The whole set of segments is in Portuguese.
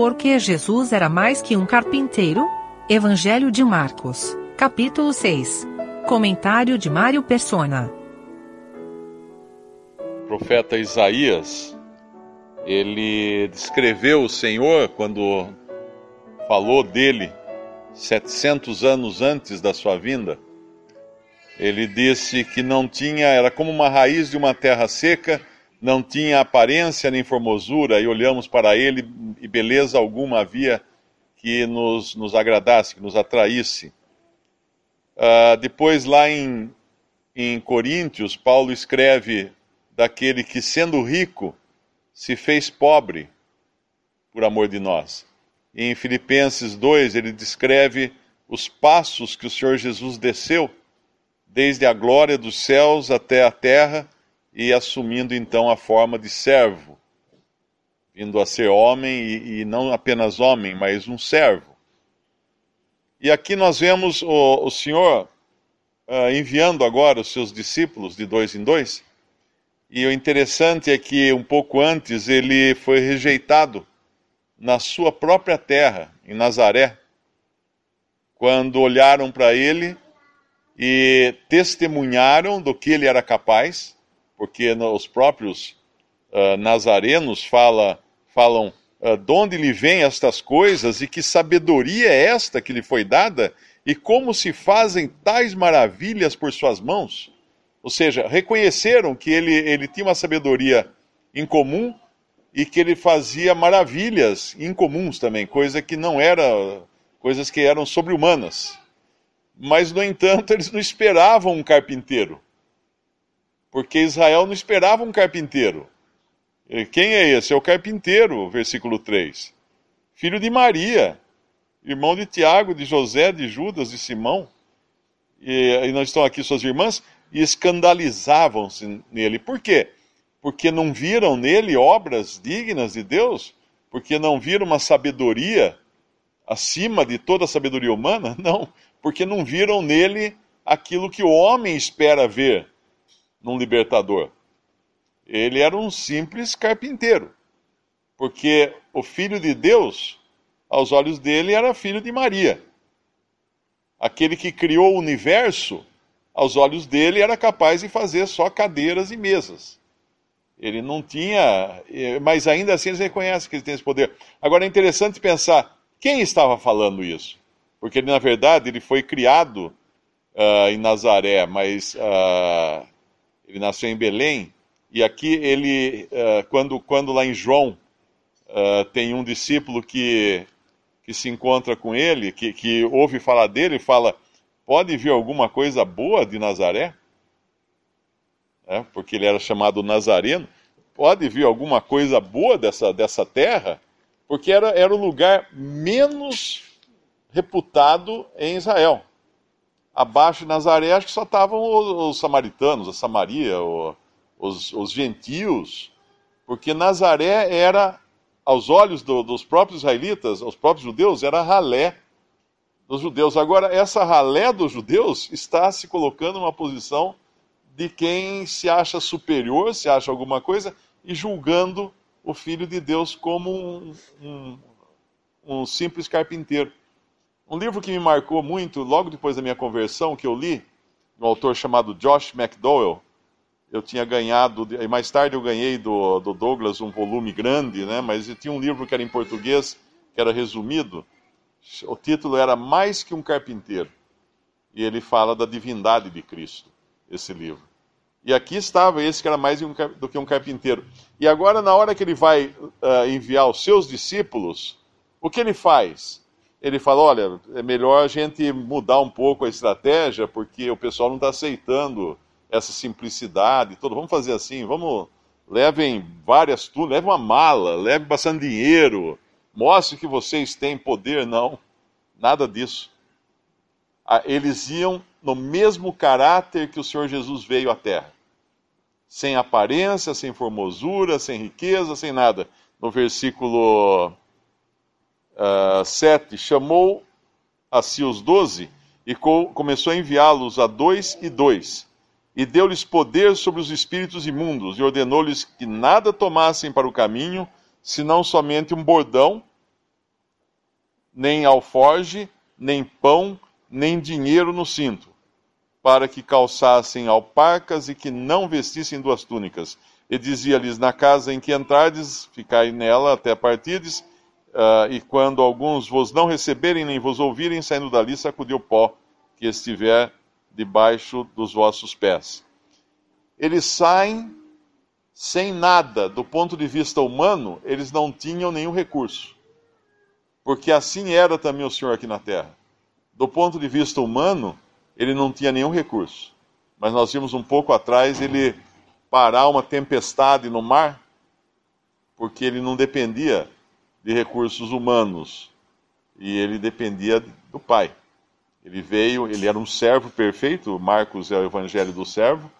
Porque Jesus era mais que um carpinteiro? Evangelho de Marcos, capítulo 6. Comentário de Mário Persona. O profeta Isaías, ele descreveu o Senhor quando falou dele 700 anos antes da sua vinda. Ele disse que não tinha, era como uma raiz de uma terra seca, não tinha aparência nem formosura, e olhamos para ele e beleza alguma havia que nos, nos agradasse, que nos atraísse. Uh, depois, lá em, em Coríntios, Paulo escreve daquele que, sendo rico, se fez pobre por amor de nós. Em Filipenses 2, ele descreve os passos que o Senhor Jesus desceu, desde a glória dos céus até a terra e assumindo então a forma de servo, vindo a ser homem e, e não apenas homem, mas um servo. E aqui nós vemos o, o Senhor uh, enviando agora os seus discípulos de dois em dois. E o interessante é que um pouco antes ele foi rejeitado na sua própria terra, em Nazaré, quando olharam para ele e testemunharam do que ele era capaz porque os próprios uh, nazarenos fala, falam uh, de onde lhe vêm estas coisas e que sabedoria é esta que lhe foi dada e como se fazem tais maravilhas por suas mãos. Ou seja, reconheceram que ele, ele tinha uma sabedoria incomum e que ele fazia maravilhas incomuns também, coisa que não era, coisas que eram sobre-humanas. Mas, no entanto, eles não esperavam um carpinteiro porque Israel não esperava um carpinteiro. Quem é esse? É o carpinteiro, versículo 3. Filho de Maria, irmão de Tiago, de José, de Judas, de Simão. E, e não estão aqui suas irmãs, e escandalizavam-se nele. Por quê? Porque não viram nele obras dignas de Deus? Porque não viram uma sabedoria acima de toda a sabedoria humana? Não, porque não viram nele aquilo que o homem espera ver num libertador. Ele era um simples carpinteiro, porque o filho de Deus, aos olhos dele, era filho de Maria. Aquele que criou o universo, aos olhos dele, era capaz de fazer só cadeiras e mesas. Ele não tinha, mas ainda assim eles reconhecem que ele tem esse poder. Agora é interessante pensar quem estava falando isso, porque ele, na verdade ele foi criado uh, em Nazaré, mas uh, ele nasceu em Belém, e aqui ele, uh, quando, quando lá em João, uh, tem um discípulo que, que se encontra com ele, que, que ouve falar dele, fala: pode vir alguma coisa boa de Nazaré? É, porque ele era chamado Nazareno. Pode vir alguma coisa boa dessa, dessa terra? Porque era, era o lugar menos reputado em Israel abaixo de Nazaré, acho que só estavam os, os samaritanos, a Samaria, os, os, gentios, porque Nazaré era, aos olhos do, dos próprios israelitas, aos próprios judeus, era ralé dos judeus. Agora, essa ralé dos judeus está se colocando numa posição de quem se acha superior, se acha alguma coisa, e julgando o Filho de Deus como um, um, um simples carpinteiro. Um livro que me marcou muito, logo depois da minha conversão, que eu li, um autor chamado Josh McDowell, eu tinha ganhado, e mais tarde eu ganhei do, do Douglas um volume grande, né, mas tinha um livro que era em português, que era resumido, o título era Mais que um Carpinteiro, e ele fala da divindade de Cristo, esse livro. E aqui estava esse que era mais do que um carpinteiro. E agora, na hora que ele vai uh, enviar os seus discípulos, o que ele faz? Ele fala: olha, é melhor a gente mudar um pouco a estratégia, porque o pessoal não está aceitando essa simplicidade. Todo, vamos fazer assim, vamos levem várias tudo, leve uma mala, leve bastante dinheiro, mostre que vocês têm poder, não, nada disso. Ah, eles iam no mesmo caráter que o Senhor Jesus veio à Terra, sem aparência, sem formosura, sem riqueza, sem nada. No versículo uh, ah, 7, chamou a si os doze e co começou a enviá-los a dois e dois. E deu-lhes poder sobre os espíritos imundos, e ordenou-lhes que nada tomassem para o caminho, senão somente um bordão, nem alforge, nem pão, nem dinheiro no cinto, para que calçassem alparcas e que não vestissem duas túnicas. E dizia-lhes: Na casa em que entrardes, ficai nela até partirdes, uh, e quando alguns vos não receberem nem vos ouvirem, saindo dali, sacudi o pó que estiver debaixo dos vossos pés. Eles saem sem nada, do ponto de vista humano, eles não tinham nenhum recurso. Porque assim era também o Senhor aqui na terra. Do ponto de vista humano, ele não tinha nenhum recurso. Mas nós vimos um pouco atrás ele parar uma tempestade no mar, porque ele não dependia de recursos humanos, e ele dependia do Pai. Ele veio, ele era um servo perfeito, Marcos é o evangelho do servo.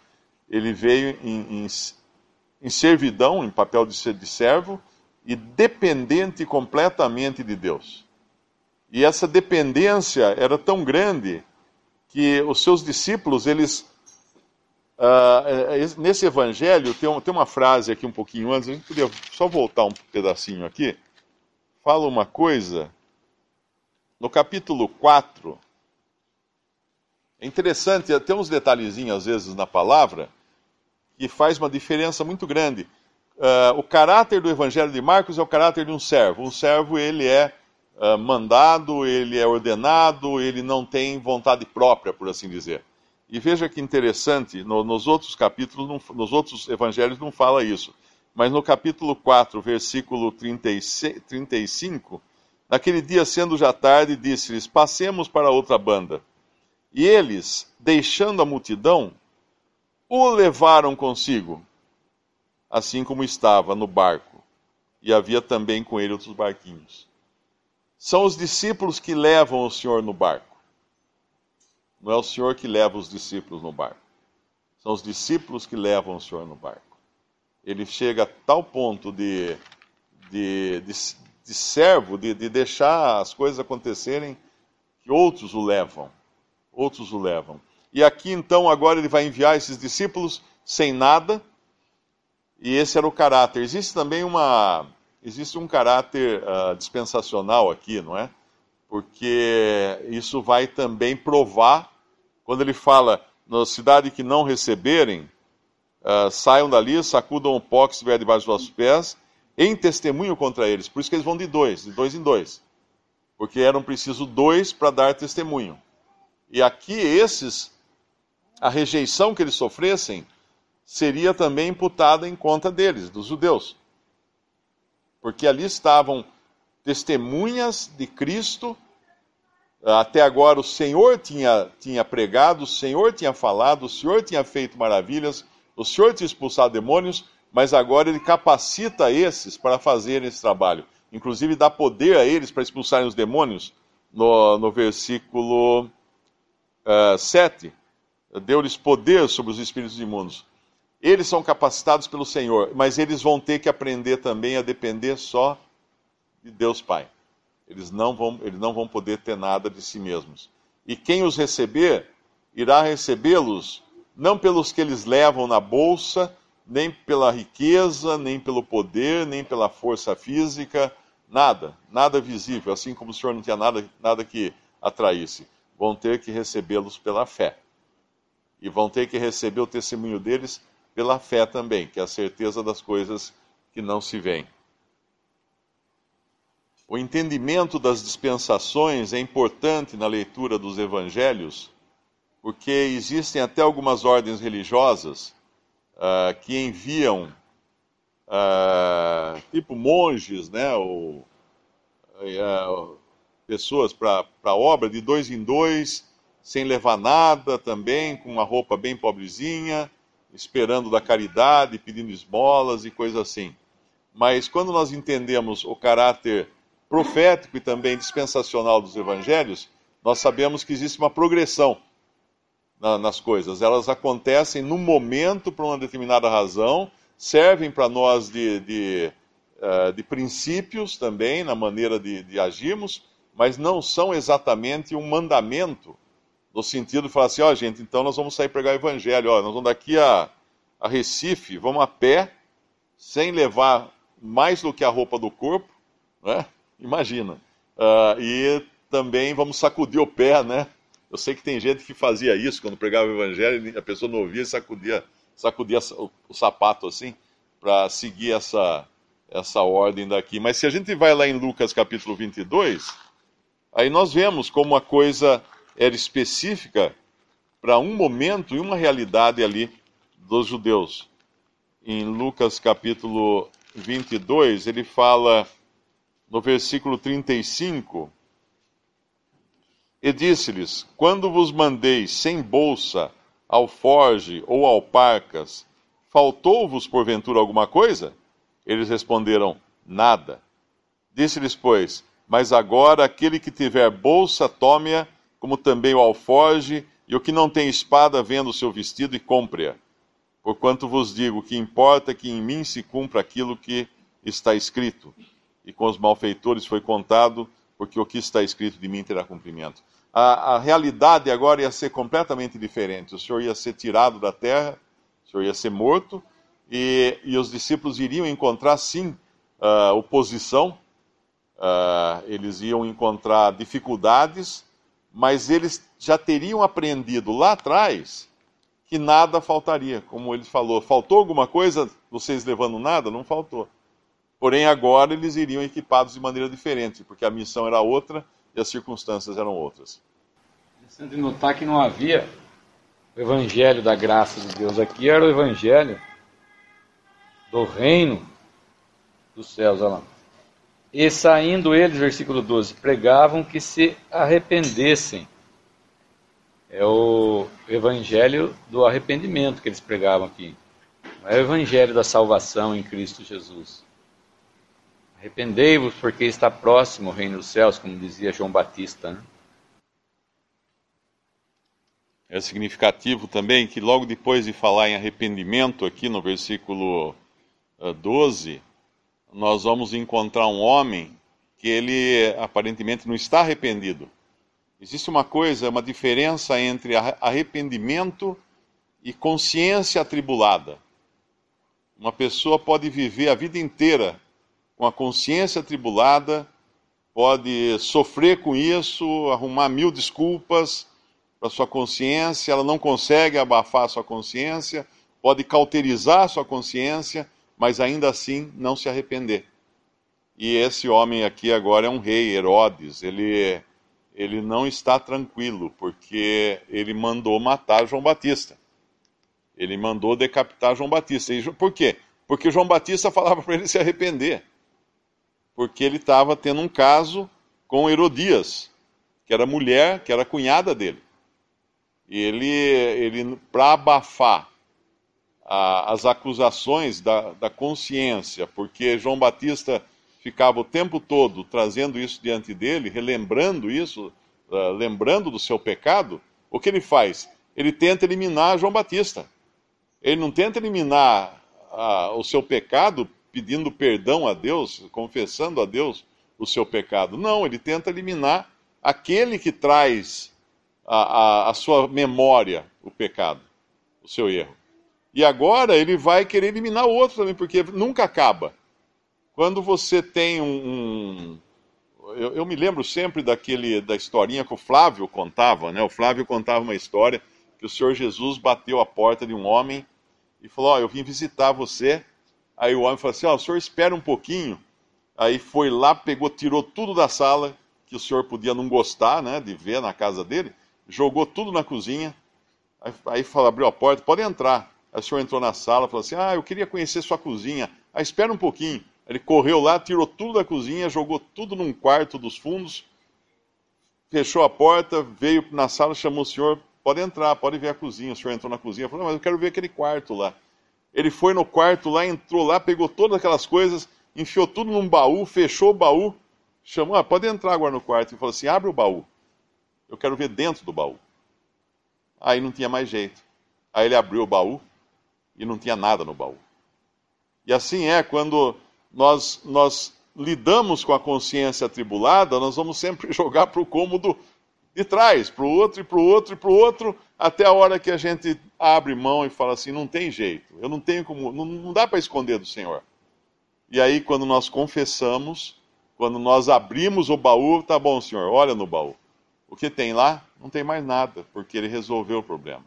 Ele veio em, em, em servidão, em papel de, de servo, e dependente completamente de Deus. E essa dependência era tão grande que os seus discípulos, eles. Uh, nesse evangelho, tem, tem uma frase aqui um pouquinho antes, a gente podia só voltar um pedacinho aqui. Fala uma coisa. No capítulo 4, é interessante, tem uns detalhezinhos às vezes na palavra que faz uma diferença muito grande. Uh, o caráter do Evangelho de Marcos é o caráter de um servo. Um servo ele é uh, mandado, ele é ordenado, ele não tem vontade própria, por assim dizer. E veja que interessante, no, nos outros capítulos, não, nos outros evangelhos não fala isso. Mas no capítulo 4, versículo 36, 35, naquele dia, sendo já tarde, disse-lhes: Passemos para outra banda. E eles, deixando a multidão, o levaram consigo, assim como estava no barco, e havia também com ele outros barquinhos. São os discípulos que levam o Senhor no barco. Não é o Senhor que leva os discípulos no barco. São os discípulos que levam o Senhor no barco. Ele chega a tal ponto de, de, de, de servo, de, de deixar as coisas acontecerem, que outros o levam outros o levam. E aqui então, agora ele vai enviar esses discípulos sem nada, e esse era o caráter. Existe também uma. Existe um caráter uh, dispensacional aqui, não é? Porque isso vai também provar, quando ele fala, na cidade que não receberem, uh, saiam dali, sacudam o pó que estiver debaixo dos vossos pés, em testemunho contra eles. Por isso que eles vão de dois, de dois em dois. Porque eram preciso dois para dar testemunho. E aqui esses, a rejeição que eles sofressem, seria também imputada em conta deles, dos judeus. Porque ali estavam testemunhas de Cristo. Até agora o Senhor tinha, tinha pregado, o Senhor tinha falado, o Senhor tinha feito maravilhas, o Senhor tinha expulsado demônios, mas agora ele capacita esses para fazerem esse trabalho. Inclusive dá poder a eles para expulsarem os demônios, no, no versículo uh, 7, deu-lhes poder sobre os espíritos imundos. Eles são capacitados pelo Senhor, mas eles vão ter que aprender também a depender só de Deus Pai. Eles não vão, eles não vão poder ter nada de si mesmos. E quem os receber, irá recebê-los não pelos que eles levam na bolsa, nem pela riqueza, nem pelo poder, nem pela força física, nada, nada visível, assim como o Senhor não tinha nada, nada que atraísse vão ter que recebê-los pela fé. E vão ter que receber o testemunho deles pela fé também, que é a certeza das coisas que não se veem. O entendimento das dispensações é importante na leitura dos evangelhos, porque existem até algumas ordens religiosas uh, que enviam, uh, tipo monges, né, ou, uh, pessoas para a obra de dois em dois, sem levar nada também, com uma roupa bem pobrezinha, esperando da caridade, pedindo esmolas e coisas assim. Mas quando nós entendemos o caráter profético e também dispensacional dos evangelhos, nós sabemos que existe uma progressão na, nas coisas. Elas acontecem no momento, por uma determinada razão, servem para nós de, de, uh, de, princípios também, na maneira de, de agirmos, mas não são exatamente um mandamento, no sentido de falar assim, ó oh, gente, então nós vamos sair pregar o evangelho, ó, nós vamos daqui a, a Recife, vamos a pé, sem levar mais do que a roupa do corpo, né? imagina. Uh, e também vamos sacudir o pé, né? Eu sei que tem gente que fazia isso quando pregava o evangelho, a pessoa não ouvia e sacudia, sacudia o, sapato assim, para seguir essa, essa ordem daqui. Mas se a gente vai lá em Lucas capítulo 22, aí nós vemos como a coisa era específica para um momento e uma realidade ali dos judeus. Em Lucas capítulo 22, ele fala no versículo 35, e disse-lhes: Quando vos mandei sem bolsa, alforge ou alparcas, faltou-vos porventura alguma coisa? Eles responderam: Nada. Disse-lhes, pois, mas agora aquele que tiver bolsa, tome-a, como também o alforge, e o que não tem espada, venda o seu vestido e compre-a. Porquanto vos digo que importa que em mim se cumpra aquilo que está escrito. E com os malfeitores foi contado, porque o que está escrito de mim terá cumprimento a, a realidade agora ia ser completamente diferente. O Senhor ia ser tirado da terra, o Senhor ia ser morto, e, e os discípulos iriam encontrar, sim, uh, oposição, uh, eles iam encontrar dificuldades, mas eles já teriam aprendido lá atrás que nada faltaria. Como ele falou, faltou alguma coisa, vocês levando nada? Não faltou. Porém, agora eles iriam equipados de maneira diferente, porque a missão era outra e as circunstâncias eram outras. Interessante notar que não havia o evangelho da graça de Deus. Aqui era o evangelho do reino dos céus. Olha lá. E saindo eles, versículo 12, pregavam que se arrependessem. É o evangelho do arrependimento que eles pregavam aqui. Não é o evangelho da salvação em Cristo Jesus. Arrependei-vos, porque está próximo o reino dos céus, como dizia João Batista. Né? É significativo também que logo depois de falar em arrependimento, aqui no versículo 12, eh, nós vamos encontrar um homem que ele aparentemente não está arrependido. Existe uma coisa, uma diferença entre arrependimento e consciência atribulada. Uma pessoa pode viver a vida inteira com a consciência atribulada, pode sofrer com isso, arrumar mil desculpas para sua consciência, ela não consegue abafar sua consciência, pode cauterizar sua consciência, mas ainda assim não se arrepender. E esse homem aqui agora é um rei, Herodes, ele, ele não está tranquilo, porque ele mandou matar João Batista. Ele mandou decapitar João Batista. E por quê? Porque João Batista falava para ele se arrepender porque ele estava tendo um caso com Herodias, que era mulher, que era cunhada dele. E ele, ele para abafar a, as acusações da, da consciência, porque João Batista ficava o tempo todo trazendo isso diante dele, relembrando isso, uh, lembrando do seu pecado, o que ele faz? Ele tenta eliminar João Batista. Ele não tenta eliminar uh, o seu pecado pedindo perdão a Deus, confessando a Deus o seu pecado. Não, ele tenta eliminar aquele que traz a, a, a sua memória o pecado, o seu erro. E agora ele vai querer eliminar o outro também, porque nunca acaba. Quando você tem um. um eu, eu, me lembro sempre daquele da historinha que o Flávio contava, né? O Flávio contava uma história que o Senhor Jesus bateu a porta de um homem e falou: Ó, oh, eu vim visitar você Aí o homem falou assim: Ó, oh, o senhor espera um pouquinho. Aí foi lá, pegou, tirou tudo da sala, que o senhor podia não gostar, né, de ver na casa dele, jogou tudo na cozinha. Aí, aí abriu a porta, pode entrar. Aí o senhor entrou na sala, falou assim: Ah, eu queria conhecer sua cozinha. Aí espera um pouquinho. Ele correu lá, tirou tudo da cozinha, jogou tudo num quarto dos fundos, fechou a porta, veio na sala, chamou o senhor, pode entrar, pode ver a cozinha. O senhor entrou na cozinha, falou, mas eu quero ver aquele quarto lá. Ele foi no quarto lá, entrou lá, pegou todas aquelas coisas, enfiou tudo num baú, fechou o baú, chamou, ah, pode entrar agora no quarto. E falou assim: abre o baú. Eu quero ver dentro do baú. Aí não tinha mais jeito. Aí ele abriu o baú e não tinha nada no baú. E assim é quando nós, nós lidamos com a consciência atribulada, nós vamos sempre jogar para o cômodo de trás, para o outro e para o outro e para o outro, até a hora que a gente abre mão e fala assim: não tem jeito, eu não tenho como, não, não dá para esconder do Senhor. E aí, quando nós confessamos, Quando nós abrimos o baú, tá bom, senhor, olha no baú. O que tem lá? Não tem mais nada, porque ele resolveu o problema.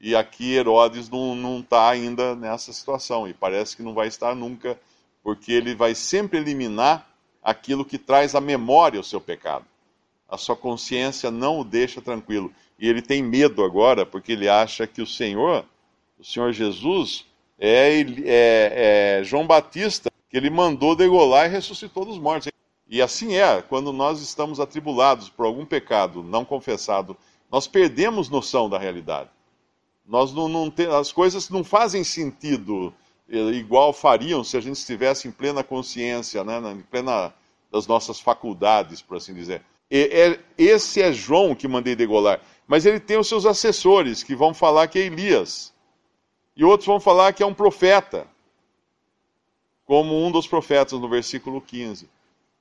E aqui Herodes não está ainda nessa situação, e parece que não vai estar nunca, porque ele vai sempre eliminar aquilo que traz à memória o seu pecado. A sua consciência não o deixa tranquilo. E ele tem medo agora, porque ele acha que o Senhor, o Senhor Jesus, é, é, é João Batista, que ele mandou degolar e ressuscitou dos mortos. E assim é, quando nós estamos atribulados por algum pecado não confessado, nós perdemos noção da realidade. Nós não, não as coisas não fazem sentido eh, igual fariam se a gente estivesse em plena consciência, né, em plena das nossas faculdades, por assim dizer. E, é, esse é João que mandei degolar. Mas ele tem os seus assessores que vão falar que é Elias. E outros vão falar que é um profeta, como um dos profetas no versículo 15.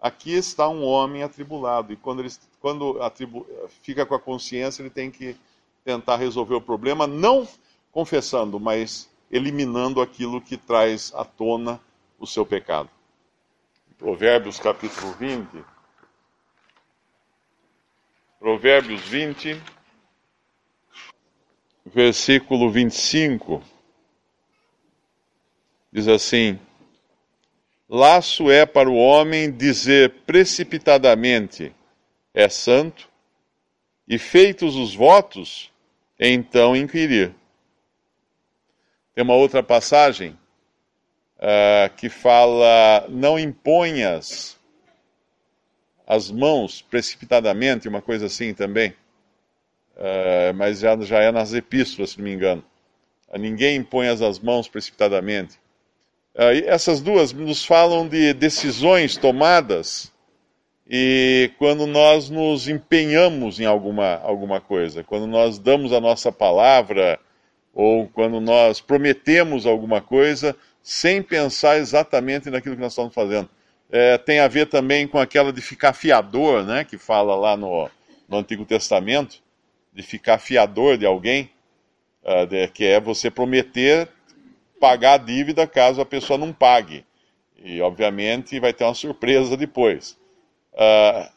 Aqui está um homem atribulado, e quando ele quando atribu, fica com a consciência, ele tem que tentar resolver o problema, não confessando, mas eliminando aquilo que traz à tona o seu pecado. Provérbios capítulo 20. Provérbios 20, versículo 25. Diz assim: Laço é para o homem dizer precipitadamente: é santo, e feitos os votos, então inquirir. Tem uma outra passagem uh, que fala: não imponhas as mãos precipitadamente, uma coisa assim também. Uh, mas já, já é nas epístolas, se não me engano. Ninguém impõe as mãos precipitadamente. Uh, essas duas nos falam de decisões tomadas e quando nós nos empenhamos em alguma, alguma coisa, quando nós damos a nossa palavra ou quando nós prometemos alguma coisa sem pensar exatamente naquilo que nós estamos fazendo. É, tem a ver também com aquela de ficar fiador, né, que fala lá no, no Antigo Testamento, de ficar fiador de alguém, uh, de, que é você prometer pagar a dívida caso a pessoa não pague. E, obviamente, vai ter uma surpresa depois. Uh,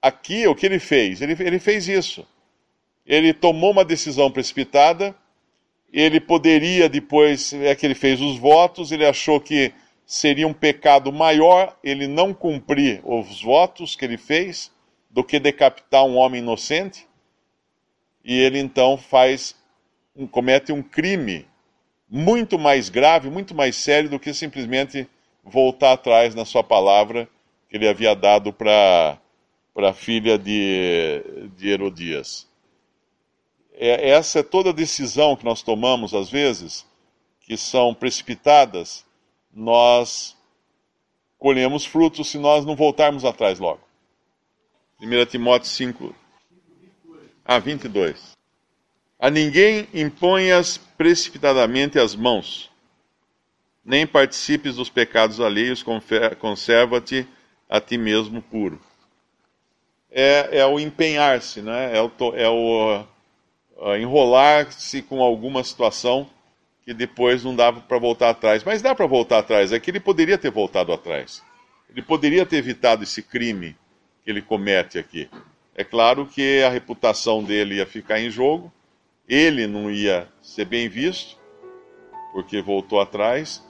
aqui, o que ele fez? Ele, ele fez isso. Ele tomou uma decisão precipitada, ele poderia depois, é que ele fez os votos, ele achou que seria um pecado maior ele não cumprir os votos que ele fez do que decapitar um homem inocente. E ele então faz, um, comete um crime muito mais grave, muito mais sério do que simplesmente voltar atrás na sua palavra que ele havia dado para a filha de, de Herodias. É, essa é toda a decisão que nós tomamos, às vezes, que são precipitadas, nós colhemos frutos se nós não voltarmos atrás logo. 1 Timóteo 5, ah, 22. A ninguém imponhas precipitadamente as mãos, nem participes dos pecados alheios, conserva-te a ti mesmo puro. É, é o empenhar-se, né? é o, é o uh, enrolar-se com alguma situação que depois não dava para voltar atrás. Mas dá para voltar atrás, é que ele poderia ter voltado atrás. Ele poderia ter evitado esse crime que ele comete aqui. É claro que a reputação dele ia ficar em jogo, ele não ia ser bem visto, porque voltou atrás,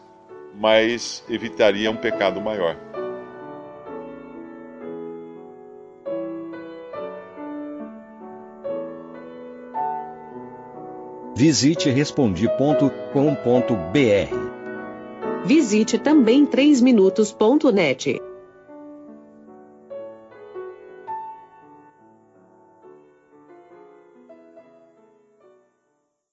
mas evitaria um pecado maior. Visite respondi.com.br. Visite também 3minutos.net.